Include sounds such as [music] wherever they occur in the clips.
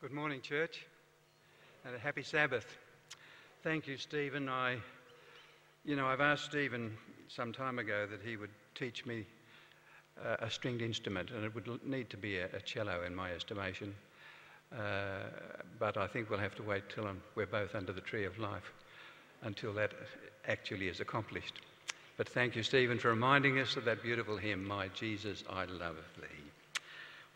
Good morning, church, and a happy Sabbath. Thank you, Stephen. I, you know, I've asked Stephen some time ago that he would teach me uh, a stringed instrument, and it would need to be a, a cello in my estimation. Uh, but I think we'll have to wait till I'm, we're both under the tree of life until that actually is accomplished. But thank you, Stephen, for reminding us of that beautiful hymn, My Jesus, I Love Thee.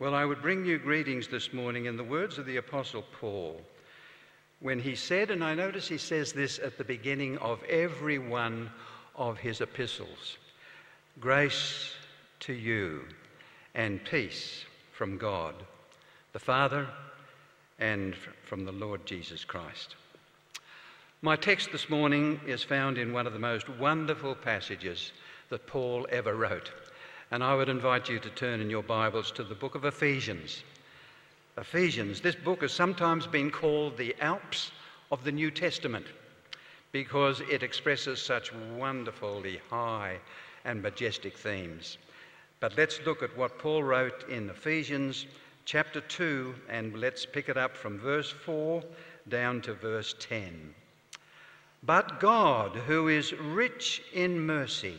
Well, I would bring you greetings this morning in the words of the Apostle Paul when he said, and I notice he says this at the beginning of every one of his epistles grace to you and peace from God, the Father, and from the Lord Jesus Christ. My text this morning is found in one of the most wonderful passages that Paul ever wrote. And I would invite you to turn in your Bibles to the book of Ephesians. Ephesians, this book has sometimes been called the Alps of the New Testament because it expresses such wonderfully high and majestic themes. But let's look at what Paul wrote in Ephesians chapter 2, and let's pick it up from verse 4 down to verse 10. But God, who is rich in mercy,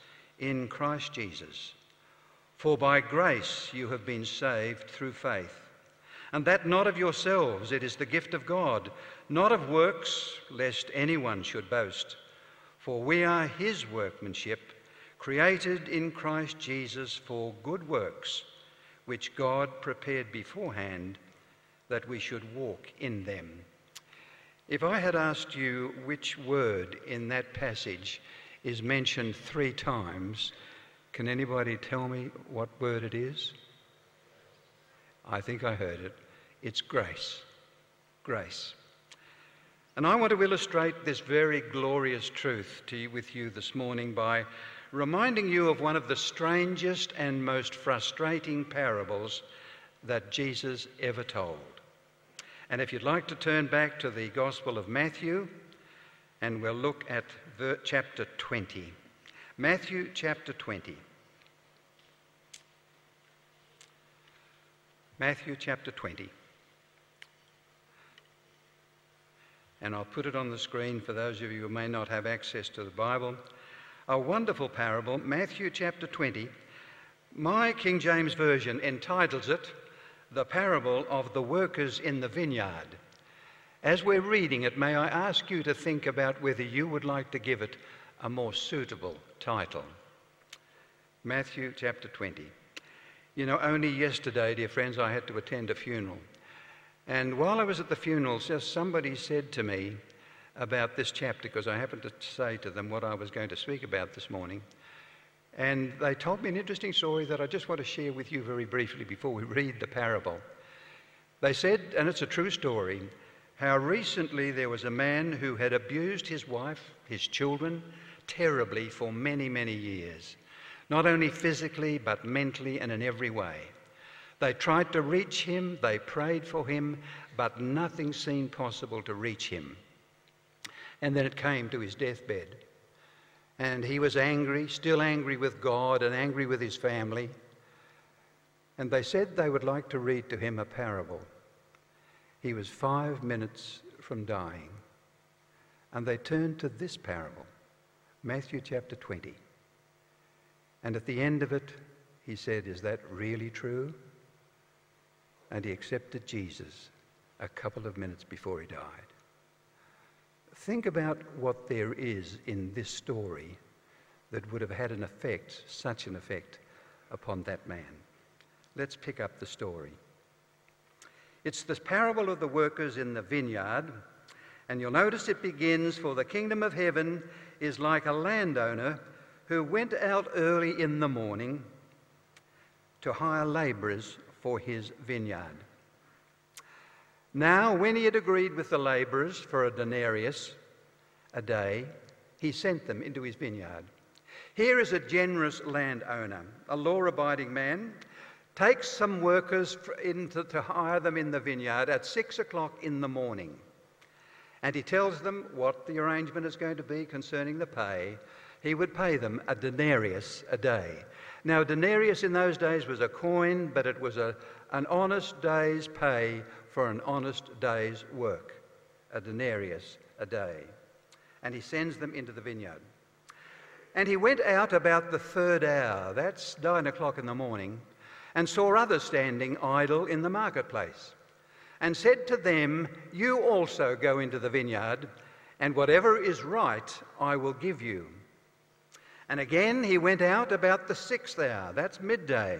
in Christ Jesus. For by grace you have been saved through faith. And that not of yourselves, it is the gift of God, not of works, lest anyone should boast. For we are his workmanship, created in Christ Jesus for good works, which God prepared beforehand that we should walk in them. If I had asked you which word in that passage is mentioned three times. Can anybody tell me what word it is? I think I heard it. It's grace. Grace. And I want to illustrate this very glorious truth to you, with you this morning by reminding you of one of the strangest and most frustrating parables that Jesus ever told. And if you'd like to turn back to the Gospel of Matthew, and we'll look at chapter 20. Matthew chapter 20. Matthew chapter 20. And I'll put it on the screen for those of you who may not have access to the Bible. A wonderful parable, Matthew chapter 20. My King James Version entitles it The Parable of the Workers in the Vineyard. As we're reading it, may I ask you to think about whether you would like to give it a more suitable title? Matthew chapter 20. You know, only yesterday, dear friends, I had to attend a funeral. And while I was at the funeral, just somebody said to me about this chapter, because I happened to say to them what I was going to speak about this morning. And they told me an interesting story that I just want to share with you very briefly before we read the parable. They said, and it's a true story, how recently there was a man who had abused his wife, his children, terribly for many, many years, not only physically, but mentally and in every way. They tried to reach him, they prayed for him, but nothing seemed possible to reach him. And then it came to his deathbed. And he was angry, still angry with God and angry with his family. And they said they would like to read to him a parable. He was five minutes from dying. And they turned to this parable, Matthew chapter 20. And at the end of it, he said, Is that really true? And he accepted Jesus a couple of minutes before he died. Think about what there is in this story that would have had an effect, such an effect, upon that man. Let's pick up the story. It's the parable of the workers in the vineyard. And you'll notice it begins For the kingdom of heaven is like a landowner who went out early in the morning to hire labourers for his vineyard. Now, when he had agreed with the labourers for a denarius a day, he sent them into his vineyard. Here is a generous landowner, a law abiding man, takes some workers to, to hire them in the vineyard at six o'clock in the morning. And he tells them what the arrangement is going to be concerning the pay. He would pay them a denarius a day. Now, a denarius in those days was a coin, but it was a, an honest day's pay for an honest day's work. A denarius a day. And he sends them into the vineyard. And he went out about the third hour, that's nine o'clock in the morning, and saw others standing idle in the marketplace, and said to them, You also go into the vineyard, and whatever is right I will give you. And again he went out about the sixth hour, that's midday,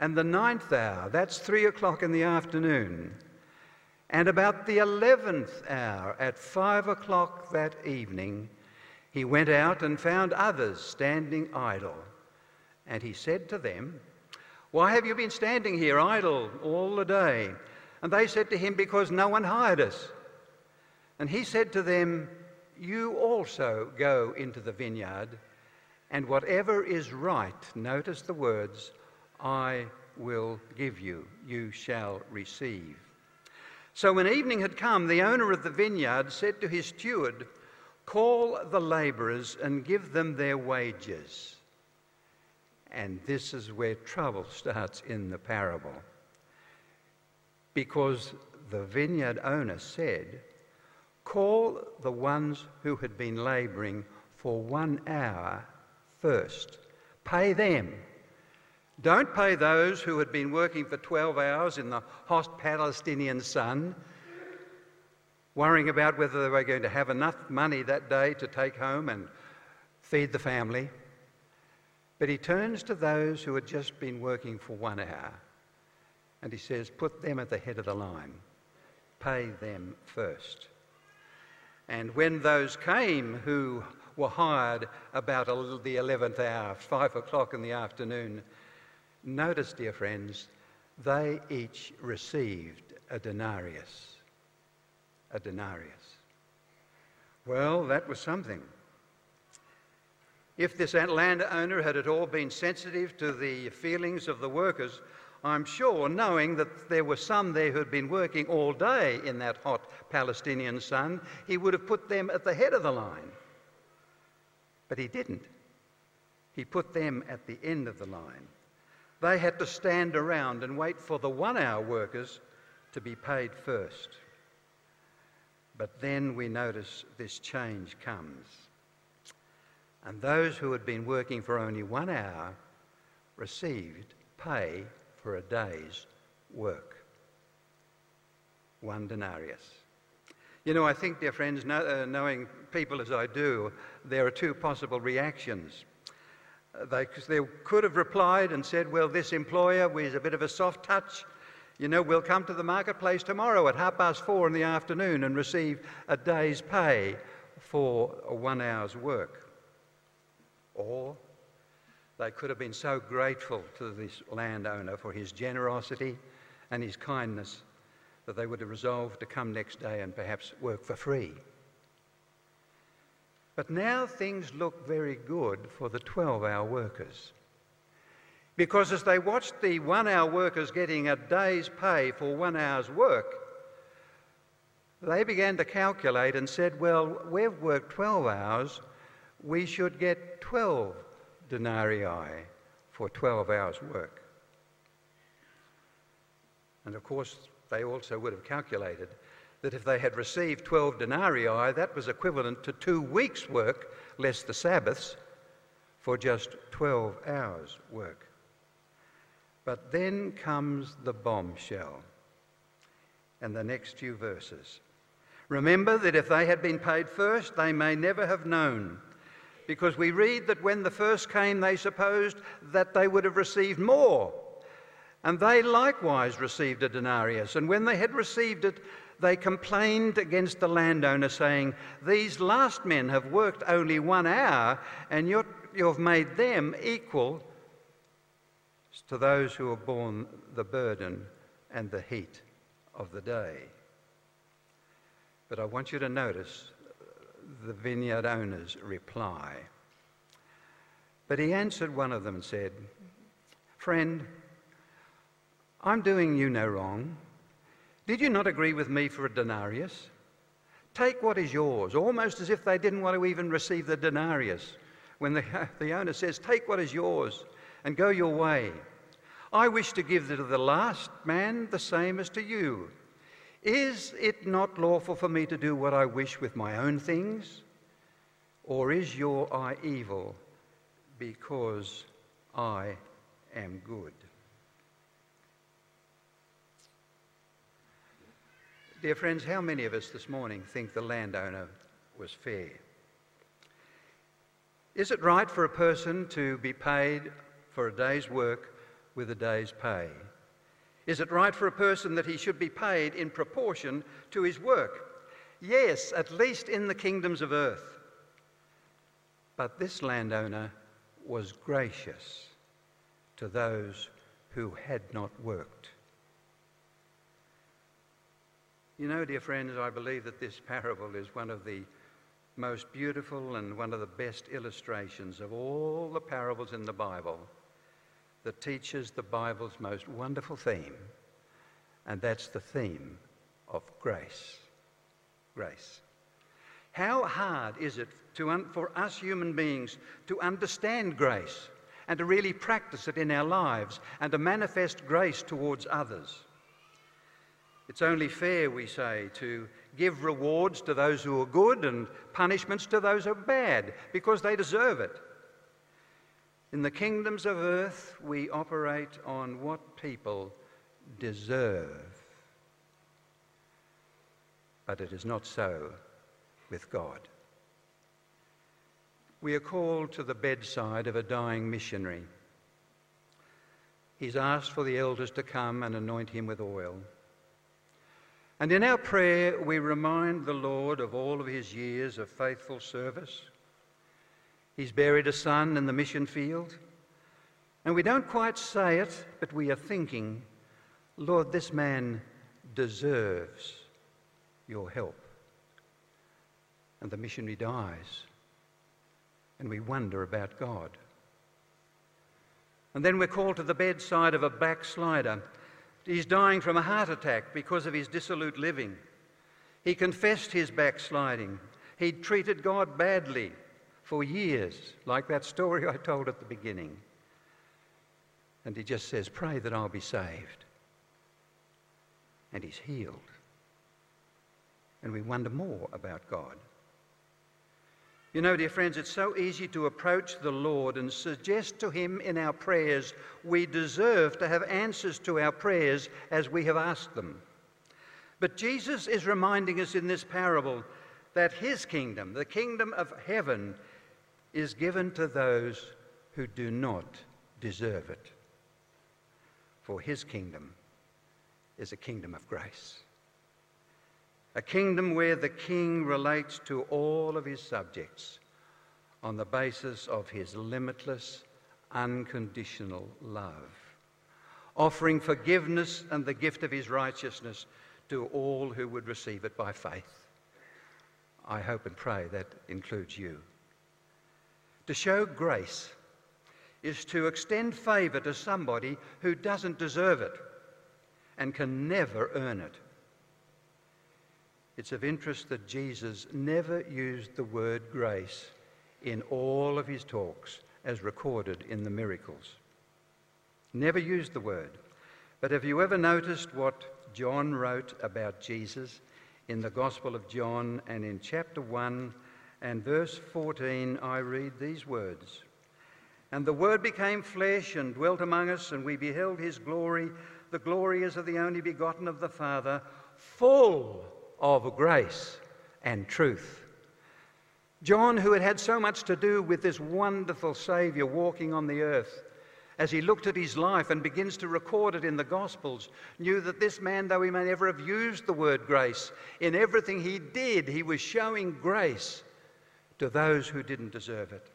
and the ninth hour, that's three o'clock in the afternoon. And about the eleventh hour, at five o'clock that evening, he went out and found others standing idle. And he said to them, Why have you been standing here idle all the day? And they said to him, Because no one hired us. And he said to them, You also go into the vineyard, and whatever is right, notice the words, I will give you, you shall receive. So when evening had come, the owner of the vineyard said to his steward, Call the labourers and give them their wages. And this is where trouble starts in the parable. Because the vineyard owner said, Call the ones who had been labouring for one hour first. Pay them. Don't pay those who had been working for 12 hours in the hot Palestinian sun worrying about whether they were going to have enough money that day to take home and feed the family. But he turns to those who had just been working for one hour and he says, Put them at the head of the line, pay them first. And when those came who were hired about the 11th hour, 5 o'clock in the afternoon, notice, dear friends, they each received a denarius a denarius. Well, that was something. If this landowner had at all been sensitive to the feelings of the workers, I'm sure, knowing that there were some there who had been working all day in that hot Palestinian sun, he would have put them at the head of the line. But he didn't. He put them at the end of the line. They had to stand around and wait for the one hour workers to be paid first. But then we notice this change comes. And those who had been working for only one hour received pay for a day's work. One denarius. You know, I think, dear friends, uh, knowing people as I do, there are two possible reactions. Uh, they, they could have replied and said, well, this employer was a bit of a soft touch you know, we'll come to the marketplace tomorrow at half past four in the afternoon and receive a day's pay for a one hour's work. Or they could have been so grateful to this landowner for his generosity and his kindness that they would have resolved to come next day and perhaps work for free. But now things look very good for the 12 hour workers. Because as they watched the one hour workers getting a day's pay for one hour's work, they began to calculate and said, Well, we've worked 12 hours, we should get 12 denarii for 12 hours' work. And of course, they also would have calculated that if they had received 12 denarii, that was equivalent to two weeks' work, less the Sabbaths, for just 12 hours' work. But then comes the bombshell and the next few verses. Remember that if they had been paid first, they may never have known. Because we read that when the first came, they supposed that they would have received more. And they likewise received a denarius. And when they had received it, they complained against the landowner, saying, These last men have worked only one hour, and you have made them equal to those who have borne the burden and the heat of the day. But I want you to notice the vineyard owner's reply. But he answered one of them and said, Friend, I'm doing you no wrong. Did you not agree with me for a denarius? Take what is yours, almost as if they didn't want to even receive the denarius. When the, [laughs] the owner says, Take what is yours and go your way. I wish to give to the last man the same as to you. Is it not lawful for me to do what I wish with my own things? Or is your eye evil because I am good? Dear friends, how many of us this morning think the landowner was fair? Is it right for a person to be paid for a day's work with a day's pay? Is it right for a person that he should be paid in proportion to his work? Yes, at least in the kingdoms of earth. But this landowner was gracious to those who had not worked. You know, dear friends, I believe that this parable is one of the most beautiful and one of the best illustrations of all the parables in the Bible that teaches the Bible's most wonderful theme, and that's the theme of grace. Grace. How hard is it un- for us human beings to understand grace and to really practice it in our lives and to manifest grace towards others? It's only fair, we say, to give rewards to those who are good and punishments to those who are bad because they deserve it. In the kingdoms of earth, we operate on what people deserve. But it is not so with God. We are called to the bedside of a dying missionary. He's asked for the elders to come and anoint him with oil. And in our prayer, we remind the Lord of all of his years of faithful service He's buried a son in the mission field. And we don't quite say it, but we are thinking, Lord, this man deserves your help. And the missionary dies. And we wonder about God. And then we're called to the bedside of a backslider. He's dying from a heart attack because of his dissolute living. He confessed his backsliding. He'd treated God badly for years, like that story I told at the beginning. And he just says, Pray that I'll be saved. And he's healed. And we wonder more about God. You know, dear friends, it's so easy to approach the Lord and suggest to Him in our prayers we deserve to have answers to our prayers as we have asked them. But Jesus is reminding us in this parable that His kingdom, the kingdom of heaven, is given to those who do not deserve it. For his kingdom is a kingdom of grace, a kingdom where the king relates to all of his subjects on the basis of his limitless, unconditional love, offering forgiveness and the gift of his righteousness to all who would receive it by faith. I hope and pray that includes you. To show grace is to extend favour to somebody who doesn't deserve it and can never earn it. It's of interest that Jesus never used the word grace in all of his talks as recorded in the miracles. Never used the word. But have you ever noticed what John wrote about Jesus in the Gospel of John and in chapter 1 and verse 14, I read these words And the Word became flesh and dwelt among us, and we beheld his glory. The glory is of the only begotten of the Father, full of grace and truth. John, who had had so much to do with this wonderful Saviour walking on the earth, as he looked at his life and begins to record it in the Gospels, knew that this man, though he may never have used the word grace, in everything he did, he was showing grace to those who didn't deserve it.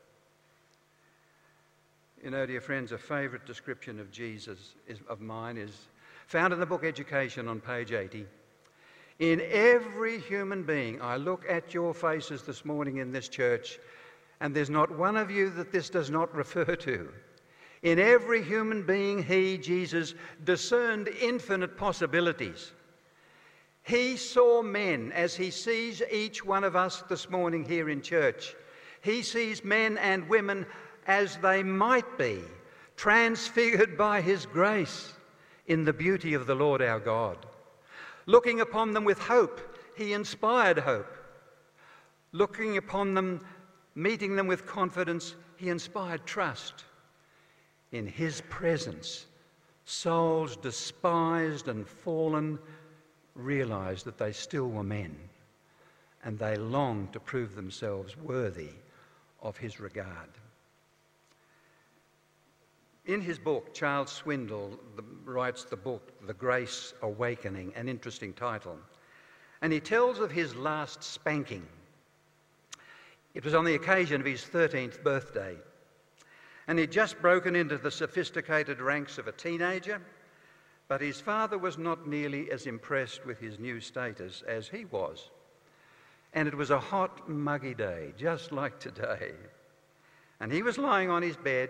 You know, dear friends, a favourite description of Jesus is, of mine is found in the book Education on page 80. In every human being, I look at your faces this morning in this church, and there's not one of you that this does not refer to. In every human being, He, Jesus, discerned infinite possibilities. He saw men as He sees each one of us this morning here in church. He sees men and women as they might be, transfigured by His grace in the beauty of the Lord our God. Looking upon them with hope, he inspired hope. Looking upon them, meeting them with confidence, he inspired trust. In his presence, souls despised and fallen realized that they still were men and they longed to prove themselves worthy of his regard. In his book, Charles Swindoll writes the book, The Grace Awakening, an interesting title. And he tells of his last spanking. It was on the occasion of his 13th birthday. And he'd just broken into the sophisticated ranks of a teenager, but his father was not nearly as impressed with his new status as he was. And it was a hot, muggy day, just like today. And he was lying on his bed,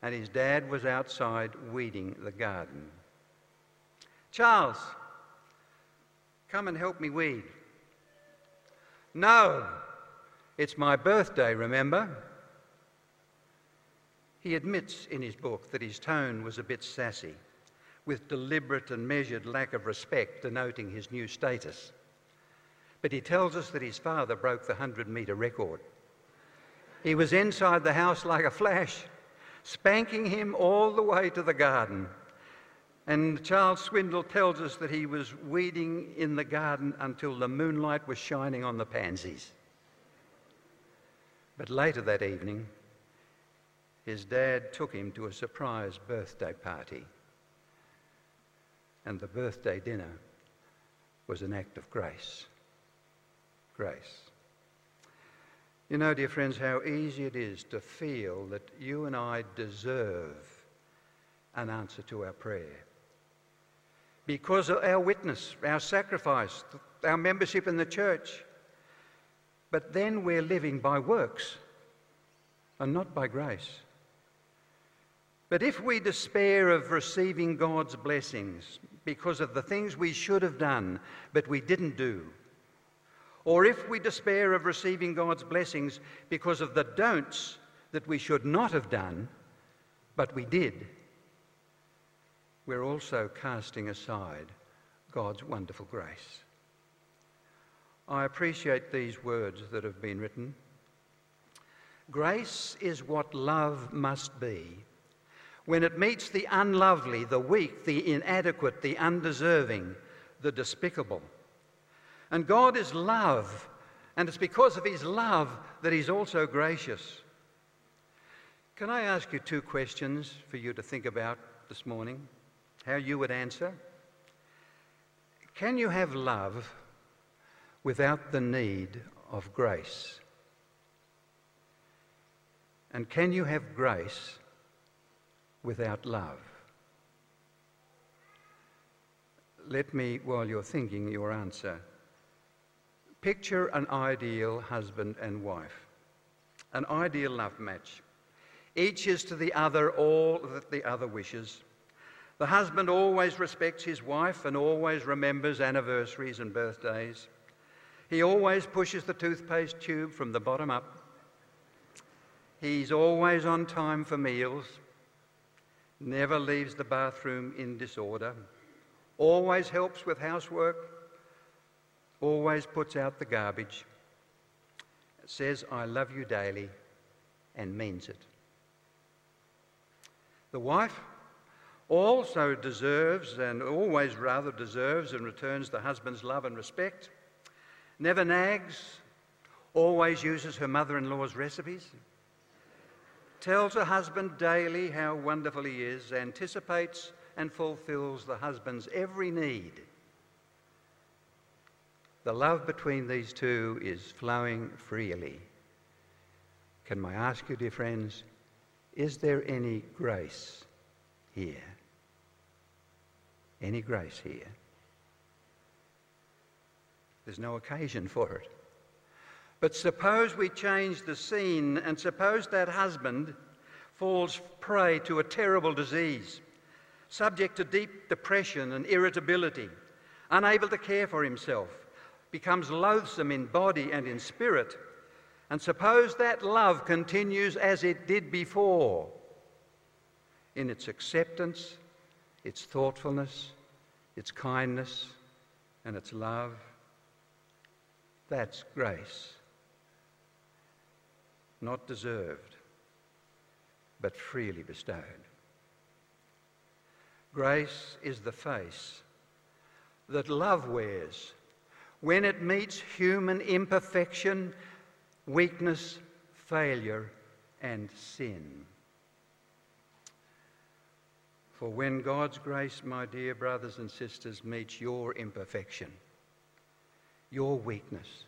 and his dad was outside weeding the garden. Charles, come and help me weed. No, it's my birthday, remember? He admits in his book that his tone was a bit sassy, with deliberate and measured lack of respect denoting his new status. But he tells us that his father broke the 100 metre record. He was inside the house like a flash spanking him all the way to the garden. And Charles Swindoll tells us that he was weeding in the garden until the moonlight was shining on the pansies. But later that evening, his dad took him to a surprise birthday party. And the birthday dinner was an act of grace. Grace. You know, dear friends, how easy it is to feel that you and I deserve an answer to our prayer. Because of our witness, our sacrifice, our membership in the church. But then we're living by works and not by grace. But if we despair of receiving God's blessings because of the things we should have done but we didn't do, or if we despair of receiving God's blessings because of the don'ts that we should not have done, but we did, we're also casting aside God's wonderful grace. I appreciate these words that have been written. Grace is what love must be when it meets the unlovely, the weak, the inadequate, the undeserving, the despicable. And God is love, and it's because of His love that He's also gracious. Can I ask you two questions for you to think about this morning? How you would answer? Can you have love without the need of grace? And can you have grace without love? Let me, while you're thinking your answer, Picture an ideal husband and wife, an ideal love match. Each is to the other all that the other wishes. The husband always respects his wife and always remembers anniversaries and birthdays. He always pushes the toothpaste tube from the bottom up. He's always on time for meals, never leaves the bathroom in disorder, always helps with housework, always puts out the garbage, says, I love you daily, and means it. The wife also deserves, and always rather deserves, and returns the husband's love and respect, never nags, always uses her mother in law's recipes, tells her husband daily how wonderful he is, anticipates and fulfills the husband's every need the love between these two is flowing freely. Can I ask you, dear friends, is there any grace here? Any grace here? There's no occasion for it. But suppose we change the scene and suppose that husband falls prey to a terrible disease, subject to deep depression and irritability, unable to care for himself, becomes loathsome in body and in spirit. And suppose that love continues as it did before in its acceptance, its thoughtfulness, its kindness, and its love. That's grace. Not deserved, but freely bestowed. Grace is the face that love wears when it meets human imperfection, weakness, failure, and sin. For when God's grace, my dear brothers and sisters, meets your imperfection, your weakness,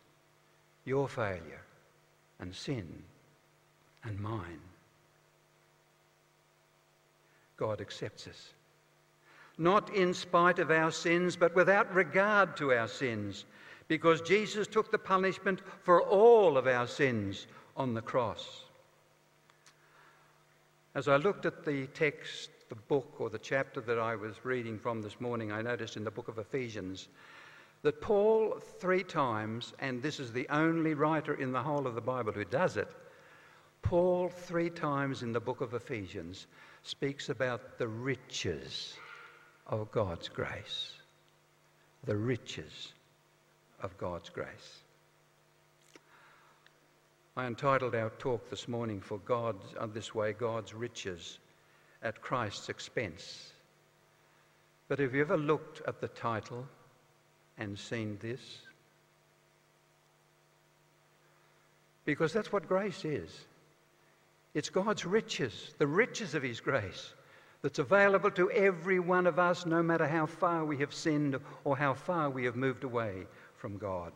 your failure, and sin, and mine, God accepts us. Not in spite of our sins, but without regard to our sins, because Jesus took the punishment for all of our sins on the cross. As I looked at the text the book or the chapter that I was reading from this morning, I noticed in the book of Ephesians that Paul, three times, and this is the only writer in the whole of the Bible who does it, Paul, three times in the book of Ephesians, speaks about the riches of God's grace. The riches of God's grace. I entitled our talk this morning for God, uh, this way, God's riches at Christ's expense. But have you ever looked at the title and seen this? Because that's what grace is. It's God's riches, the riches of His grace, that's available to every one of us, no matter how far we have sinned or how far we have moved away from God.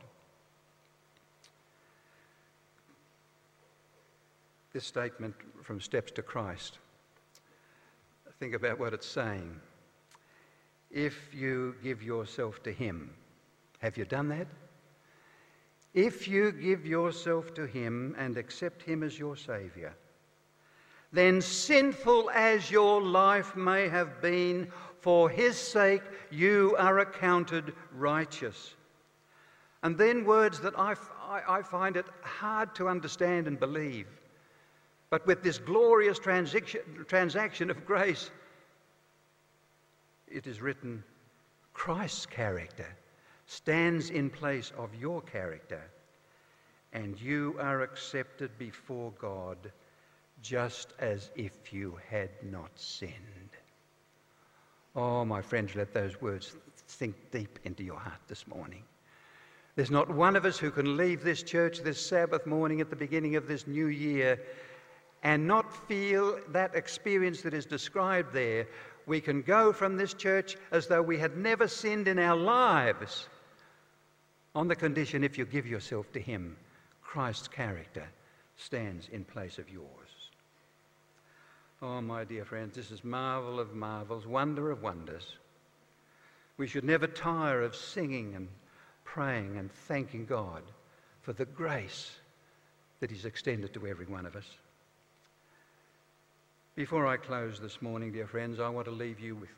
This statement from Steps to Christ think about what it's saying. If you give yourself to Him, have you done that? If you give yourself to Him and accept Him as your Saviour, then sinful as your life may have been, for His sake you are accounted righteous. And then words that I, I, I find it hard to understand and believe. But with this glorious transaction of grace, it is written Christ's character stands in place of your character, and you are accepted before God just as if you had not sinned. Oh, my friends, let those words sink deep into your heart this morning. There's not one of us who can leave this church this Sabbath morning at the beginning of this new year and not feel that experience that is described there, we can go from this church as though we had never sinned in our lives. On the condition, if you give yourself to Him, Christ's character stands in place of yours. Oh, my dear friends, this is marvel of marvels, wonder of wonders. We should never tire of singing and praying and thanking God for the grace that He's extended to every one of us. Before I close this morning, dear friends, I want to leave you with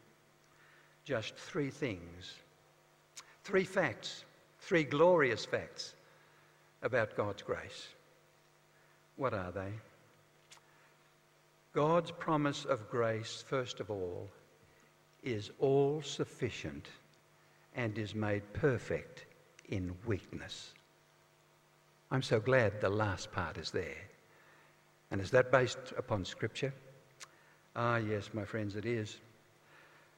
just three things, three facts, three glorious facts about God's grace. What are they? God's promise of grace, first of all, is all sufficient and is made perfect in weakness. I'm so glad the last part is there. And is that based upon Scripture? Ah, yes, my friends, it is.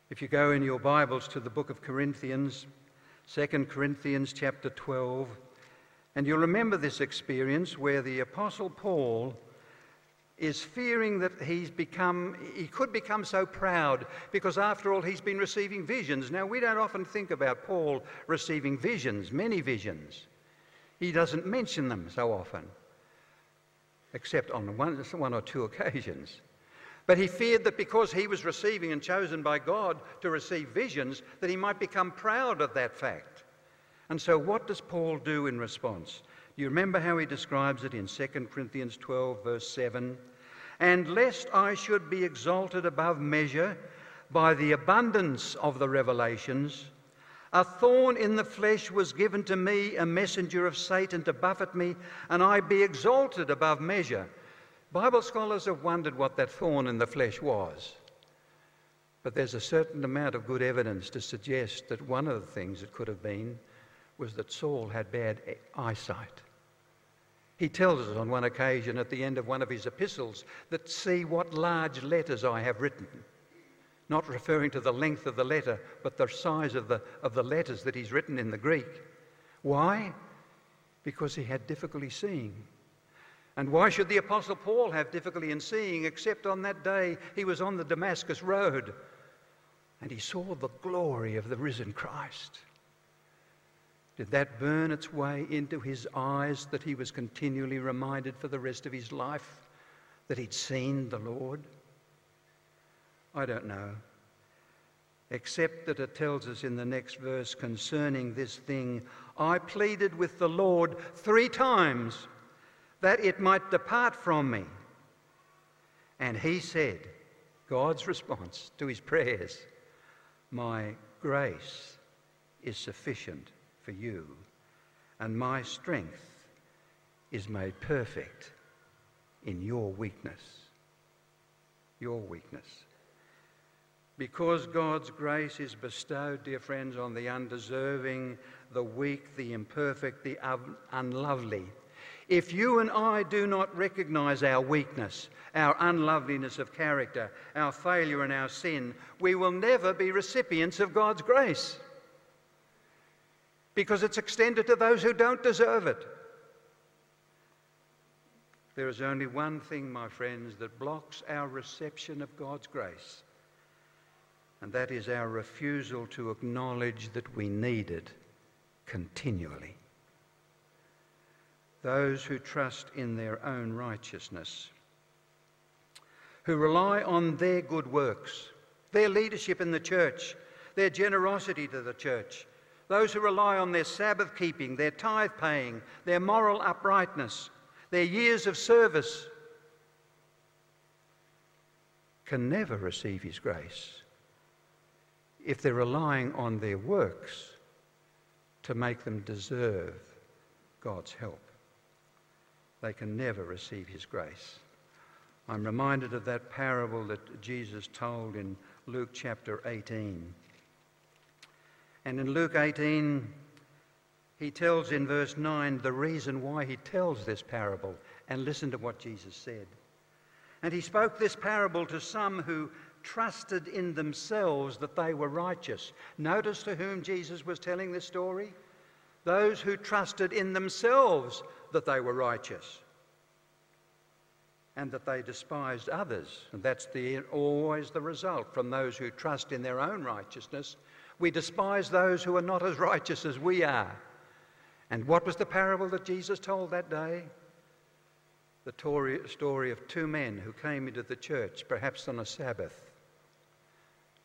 If you go in your Bibles to the book of Corinthians, 2 Corinthians chapter 12, and you'll remember this experience where the Apostle Paul is fearing that he's become, he could become so proud because, after all, he's been receiving visions. Now, we don't often think about Paul receiving visions, many visions. He doesn't mention them so often, except on one, one or two occasions. But he feared that because he was receiving and chosen by God to receive visions, that he might become proud of that fact. And so, what does Paul do in response? You remember how he describes it in 2 Corinthians 12, verse 7? And lest I should be exalted above measure by the abundance of the revelations, a thorn in the flesh was given to me, a messenger of Satan to buffet me, and I be exalted above measure. Bible scholars have wondered what that thorn in the flesh was. But there's a certain amount of good evidence to suggest that one of the things it could have been was that Saul had bad eyesight. He tells us on one occasion at the end of one of his epistles that see what large letters I have written. Not referring to the length of the letter, but the size of the, of the letters that he's written in the Greek. Why? Because he had difficulty seeing. And why should the Apostle Paul have difficulty in seeing, except on that day he was on the Damascus Road and he saw the glory of the risen Christ? Did that burn its way into his eyes that he was continually reminded for the rest of his life that he'd seen the Lord? I don't know. Except that it tells us in the next verse concerning this thing I pleaded with the Lord three times that it might depart from me. And he said, God's response to his prayers, My grace is sufficient for you, and my strength is made perfect in your weakness. Your weakness. Because God's grace is bestowed, dear friends, on the undeserving, the weak, the imperfect, the unlovely, if you and I do not recognize our weakness, our unloveliness of character, our failure and our sin, we will never be recipients of God's grace because it's extended to those who don't deserve it. There is only one thing, my friends, that blocks our reception of God's grace, and that is our refusal to acknowledge that we need it continually those who trust in their own righteousness, who rely on their good works, their leadership in the church, their generosity to the church, those who rely on their Sabbath keeping, their tithe paying, their moral uprightness, their years of service, can never receive His grace if they're relying on their works to make them deserve God's help they can never receive his grace. I'm reminded of that parable that Jesus told in Luke chapter 18. And in Luke 18, he tells in verse 9 the reason why he tells this parable. And listen to what Jesus said. And he spoke this parable to some who trusted in themselves that they were righteous. Notice to whom Jesus was telling this story? Those who trusted in themselves that they were righteous and that they despised others. And that's the, always the result from those who trust in their own righteousness. We despise those who are not as righteous as we are. And what was the parable that Jesus told that day? The story of two men who came into the church, perhaps on a Sabbath,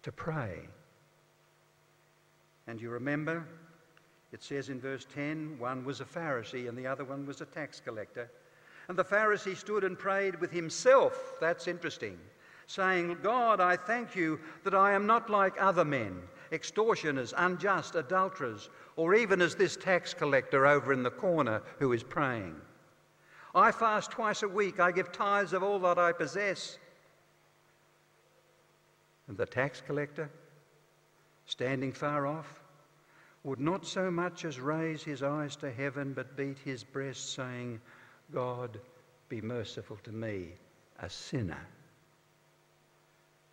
to pray. And you remember it says in verse 10 one was a Pharisee and the other one was a tax collector. And the Pharisee stood and prayed with himself. That's interesting. Saying, God, I thank you that I am not like other men, extortioners, unjust, adulterers, or even as this tax collector over in the corner who is praying. I fast twice a week. I give tithes of all that I possess. And the tax collector, standing far off, would not so much as raise his eyes to heaven, but beat his breast, saying, God, be merciful to me, a sinner.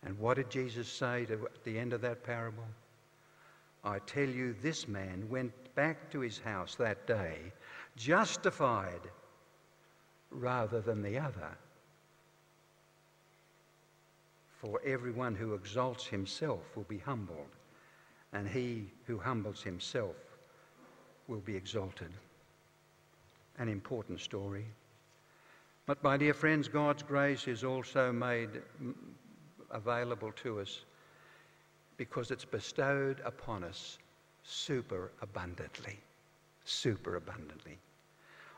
And what did Jesus say to, at the end of that parable? I tell you, this man went back to his house that day justified rather than the other. For everyone who exalts himself will be humbled and he who humbles himself will be exalted. An important story. But, my dear friends, God's grace is also made available to us because it's bestowed upon us super abundantly. Super abundantly.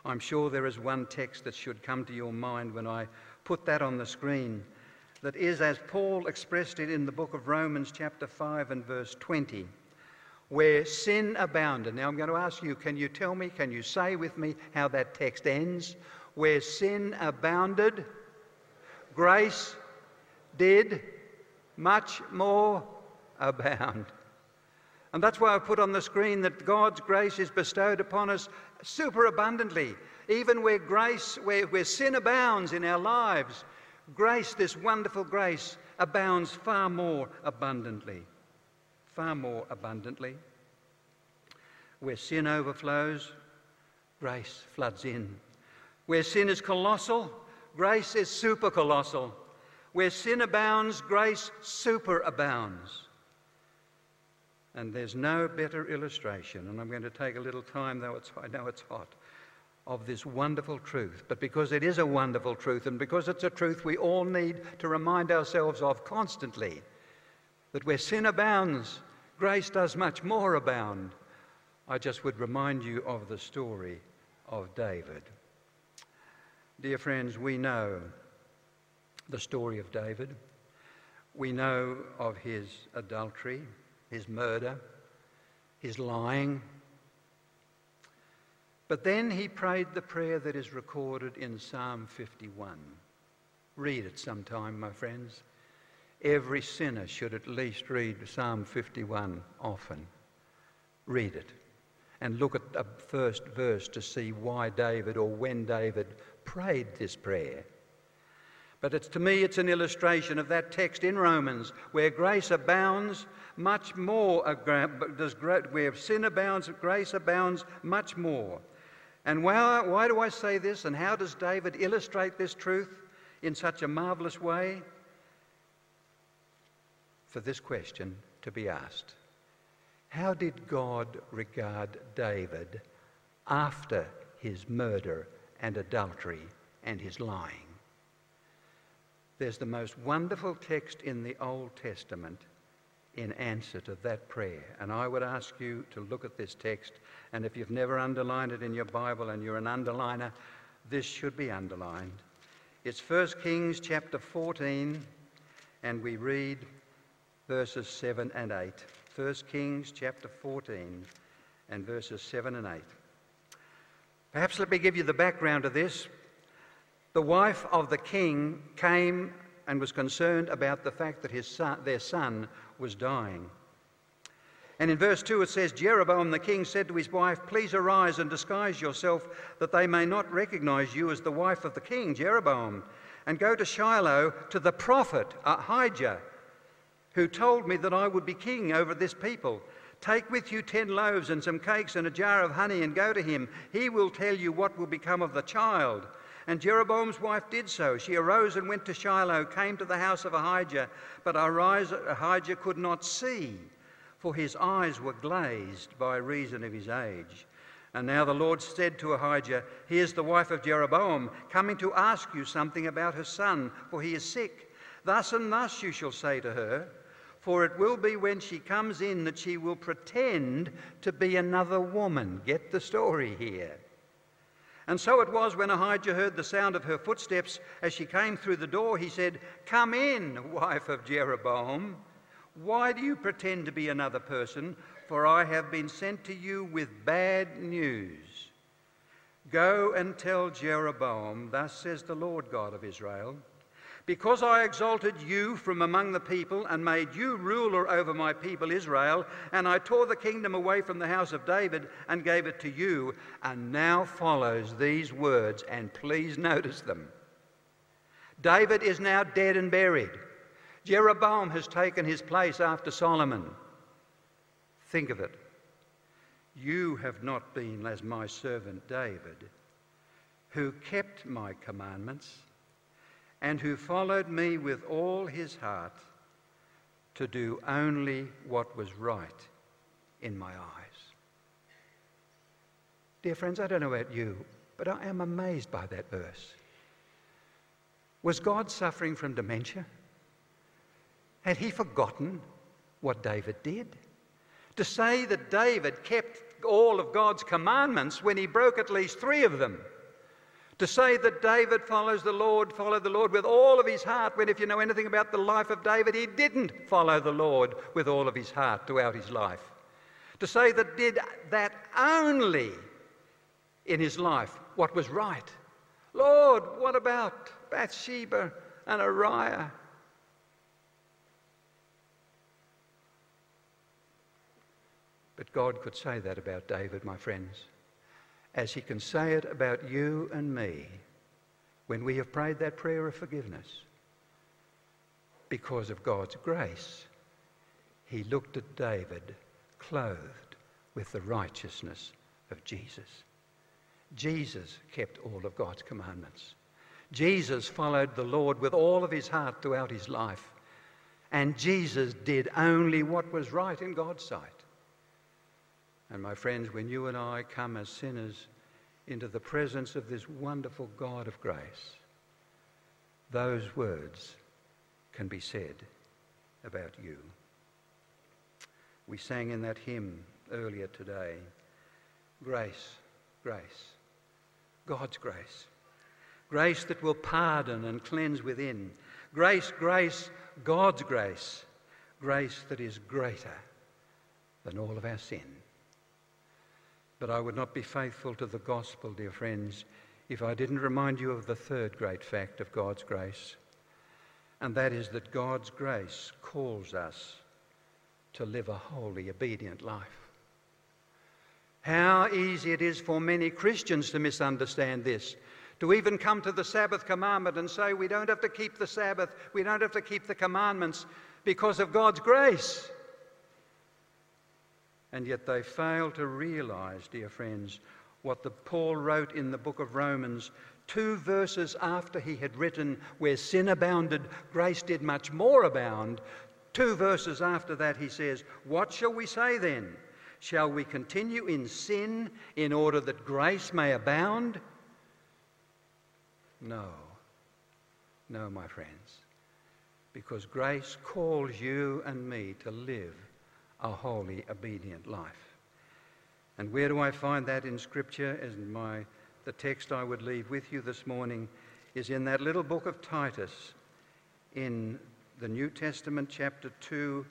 I'm sure there is one text that should come to your mind when I put that on the screen that is as Paul expressed it in the book of Romans, chapter 5 and verse 20, where sin abounded. Now I'm going to ask you, can you tell me, can you say with me how that text ends? Where sin abounded, grace did much more abound. And that's why I put on the screen that God's grace is bestowed upon us superabundantly. Even where grace, where, where sin abounds in our lives, grace, this wonderful grace, abounds far more abundantly. Far more abundantly. Where sin overflows, grace floods in. Where sin is colossal, grace is super colossal. Where sin abounds, grace superabounds. And there's no better illustration, and I'm going to take a little time, though it's, I know it's hot, of this wonderful truth. But because it is a wonderful truth, and because it's a truth we all need to remind ourselves of constantly, that where sin abounds, grace does much more abound. I just would remind you of the story of David. Dear friends, we know the story of David. We know of his adultery his murder, his lying. But then he prayed the prayer that is recorded in Psalm 51. Read it sometime, my friends. Every sinner should at least read Psalm 51 often. Read it and look at the first verse to see why David or when David prayed this prayer. But it's, to me, it's an illustration of that text in Romans where grace abounds, much more does where sin abounds, grace abounds much more. And why, why do I say this? And how does David illustrate this truth in such a marvelous way? For this question to be asked How did God regard David after his murder and adultery and his lying? There's the most wonderful text in the Old Testament in answer to that prayer. And I would ask you to look at this text. And if you've never underlined it in your Bible and you're an underliner, this should be underlined. It's 1 Kings chapter 14, and we read verses 7 and 8. 1 Kings chapter 14 and verses 7 and 8. Perhaps let me give you the background of this. The wife of the king came and was concerned about the fact that his son, their son was dying. And in verse 2 it says, Jeroboam the king said to his wife, Please arise and disguise yourself, that they may not recognize you as the wife of the king, Jeroboam, and go to Shiloh to the prophet Ahijah, who told me that I would be king over this people. Take with you ten loaves and some cakes and a jar of honey, and go to him. He will tell you what will become of the child. And Jeroboam's wife did so. She arose and went to Shiloh, came to the house of Ahijah, but Ahijah could not see, for his eyes were glazed by reason of his age. And now the Lord said to Ahijah, Here's the wife of Jeroboam, coming to ask you something about her son, for he is sick. Thus and thus you shall say to her, for it will be when she comes in that she will pretend to be another woman. Get the story here. And so it was when Ahijah heard the sound of her footsteps as she came through the door, he said, Come in, wife of Jeroboam. Why do you pretend to be another person? For I have been sent to you with bad news. Go and tell Jeroboam, Thus says the Lord God of Israel. Because I exalted you from among the people and made you ruler over my people Israel, and I tore the kingdom away from the house of David and gave it to you, and now follows these words, and please notice them. David is now dead and buried. Jeroboam has taken his place after Solomon. Think of it. You have not been as my servant David, who kept my commandments and who followed me with all his heart to do only what was right in my eyes. Dear friends, I don't know about you, but I am amazed by that verse. Was God suffering from dementia? Had he forgotten what David did? To say that David kept all of God's commandments when he broke at least three of them. To say that David follows the Lord, followed the Lord with all of his heart, when if you know anything about the life of David, he didn't follow the Lord with all of his heart throughout his life. To say that did that only in his life what was right. Lord, what about Bathsheba and Uriah? But God could say that about David, my friends as he can say it about you and me when we have prayed that prayer of forgiveness. Because of God's grace, he looked at David clothed with the righteousness of Jesus. Jesus kept all of God's commandments. Jesus followed the Lord with all of his heart throughout his life. And Jesus did only what was right in God's sight. And my friends, when you and I come as sinners into the presence of this wonderful God of grace, those words can be said about you. We sang in that hymn earlier today grace, grace, God's grace. Grace that will pardon and cleanse within. Grace, grace, God's grace. Grace that is greater than all of our sin. But I would not be faithful to the gospel, dear friends, if I didn't remind you of the third great fact of God's grace, and that is that God's grace calls us to live a holy, obedient life. How easy it is for many Christians to misunderstand this, to even come to the Sabbath commandment and say, we don't have to keep the Sabbath, we don't have to keep the commandments because of God's grace. And yet they fail to realize, dear friends, what the Paul wrote in the book of Romans, two verses after he had written, Where sin abounded, grace did much more abound. Two verses after that, he says, What shall we say then? Shall we continue in sin in order that grace may abound? No. No, my friends. Because grace calls you and me to live a holy, obedient life. And where do I find that in Scripture? As my, the text I would leave with you this morning is in that little book of Titus in the New Testament, chapter 2,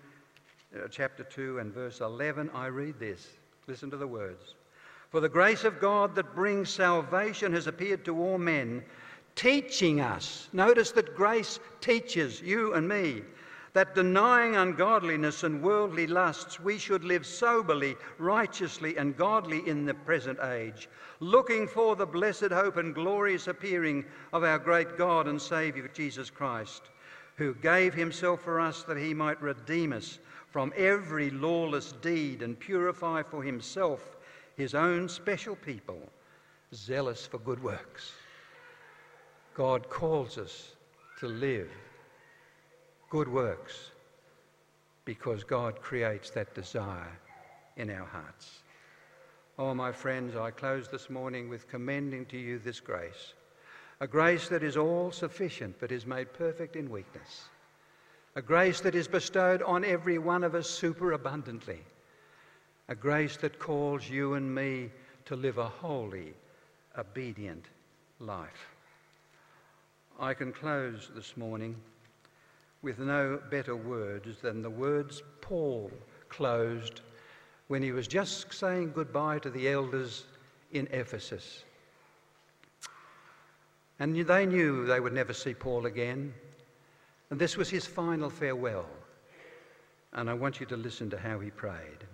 uh, chapter 2 and verse 11. I read this. Listen to the words. For the grace of God that brings salvation has appeared to all men, teaching us. Notice that grace teaches you and me that denying ungodliness and worldly lusts, we should live soberly, righteously, and godly in the present age, looking for the blessed hope and glorious appearing of our great God and Saviour Jesus Christ, who gave himself for us that he might redeem us from every lawless deed and purify for himself his own special people, zealous for good works. God calls us to live good works because God creates that desire in our hearts. Oh, my friends, I close this morning with commending to you this grace, a grace that is all sufficient but is made perfect in weakness, a grace that is bestowed on every one of us superabundantly, a grace that calls you and me to live a holy, obedient life. I can close this morning with no better words than the words Paul closed when he was just saying goodbye to the elders in Ephesus. And they knew they would never see Paul again. And this was his final farewell. And I want you to listen to how he prayed.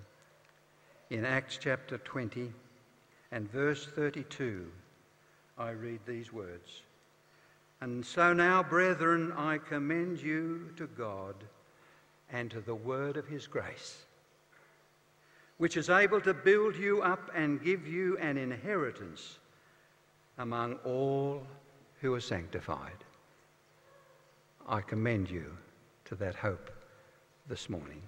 In Acts chapter 20 and verse 32, I read these words. And so now, brethren, I commend you to God and to the word of his grace, which is able to build you up and give you an inheritance among all who are sanctified. I commend you to that hope this morning.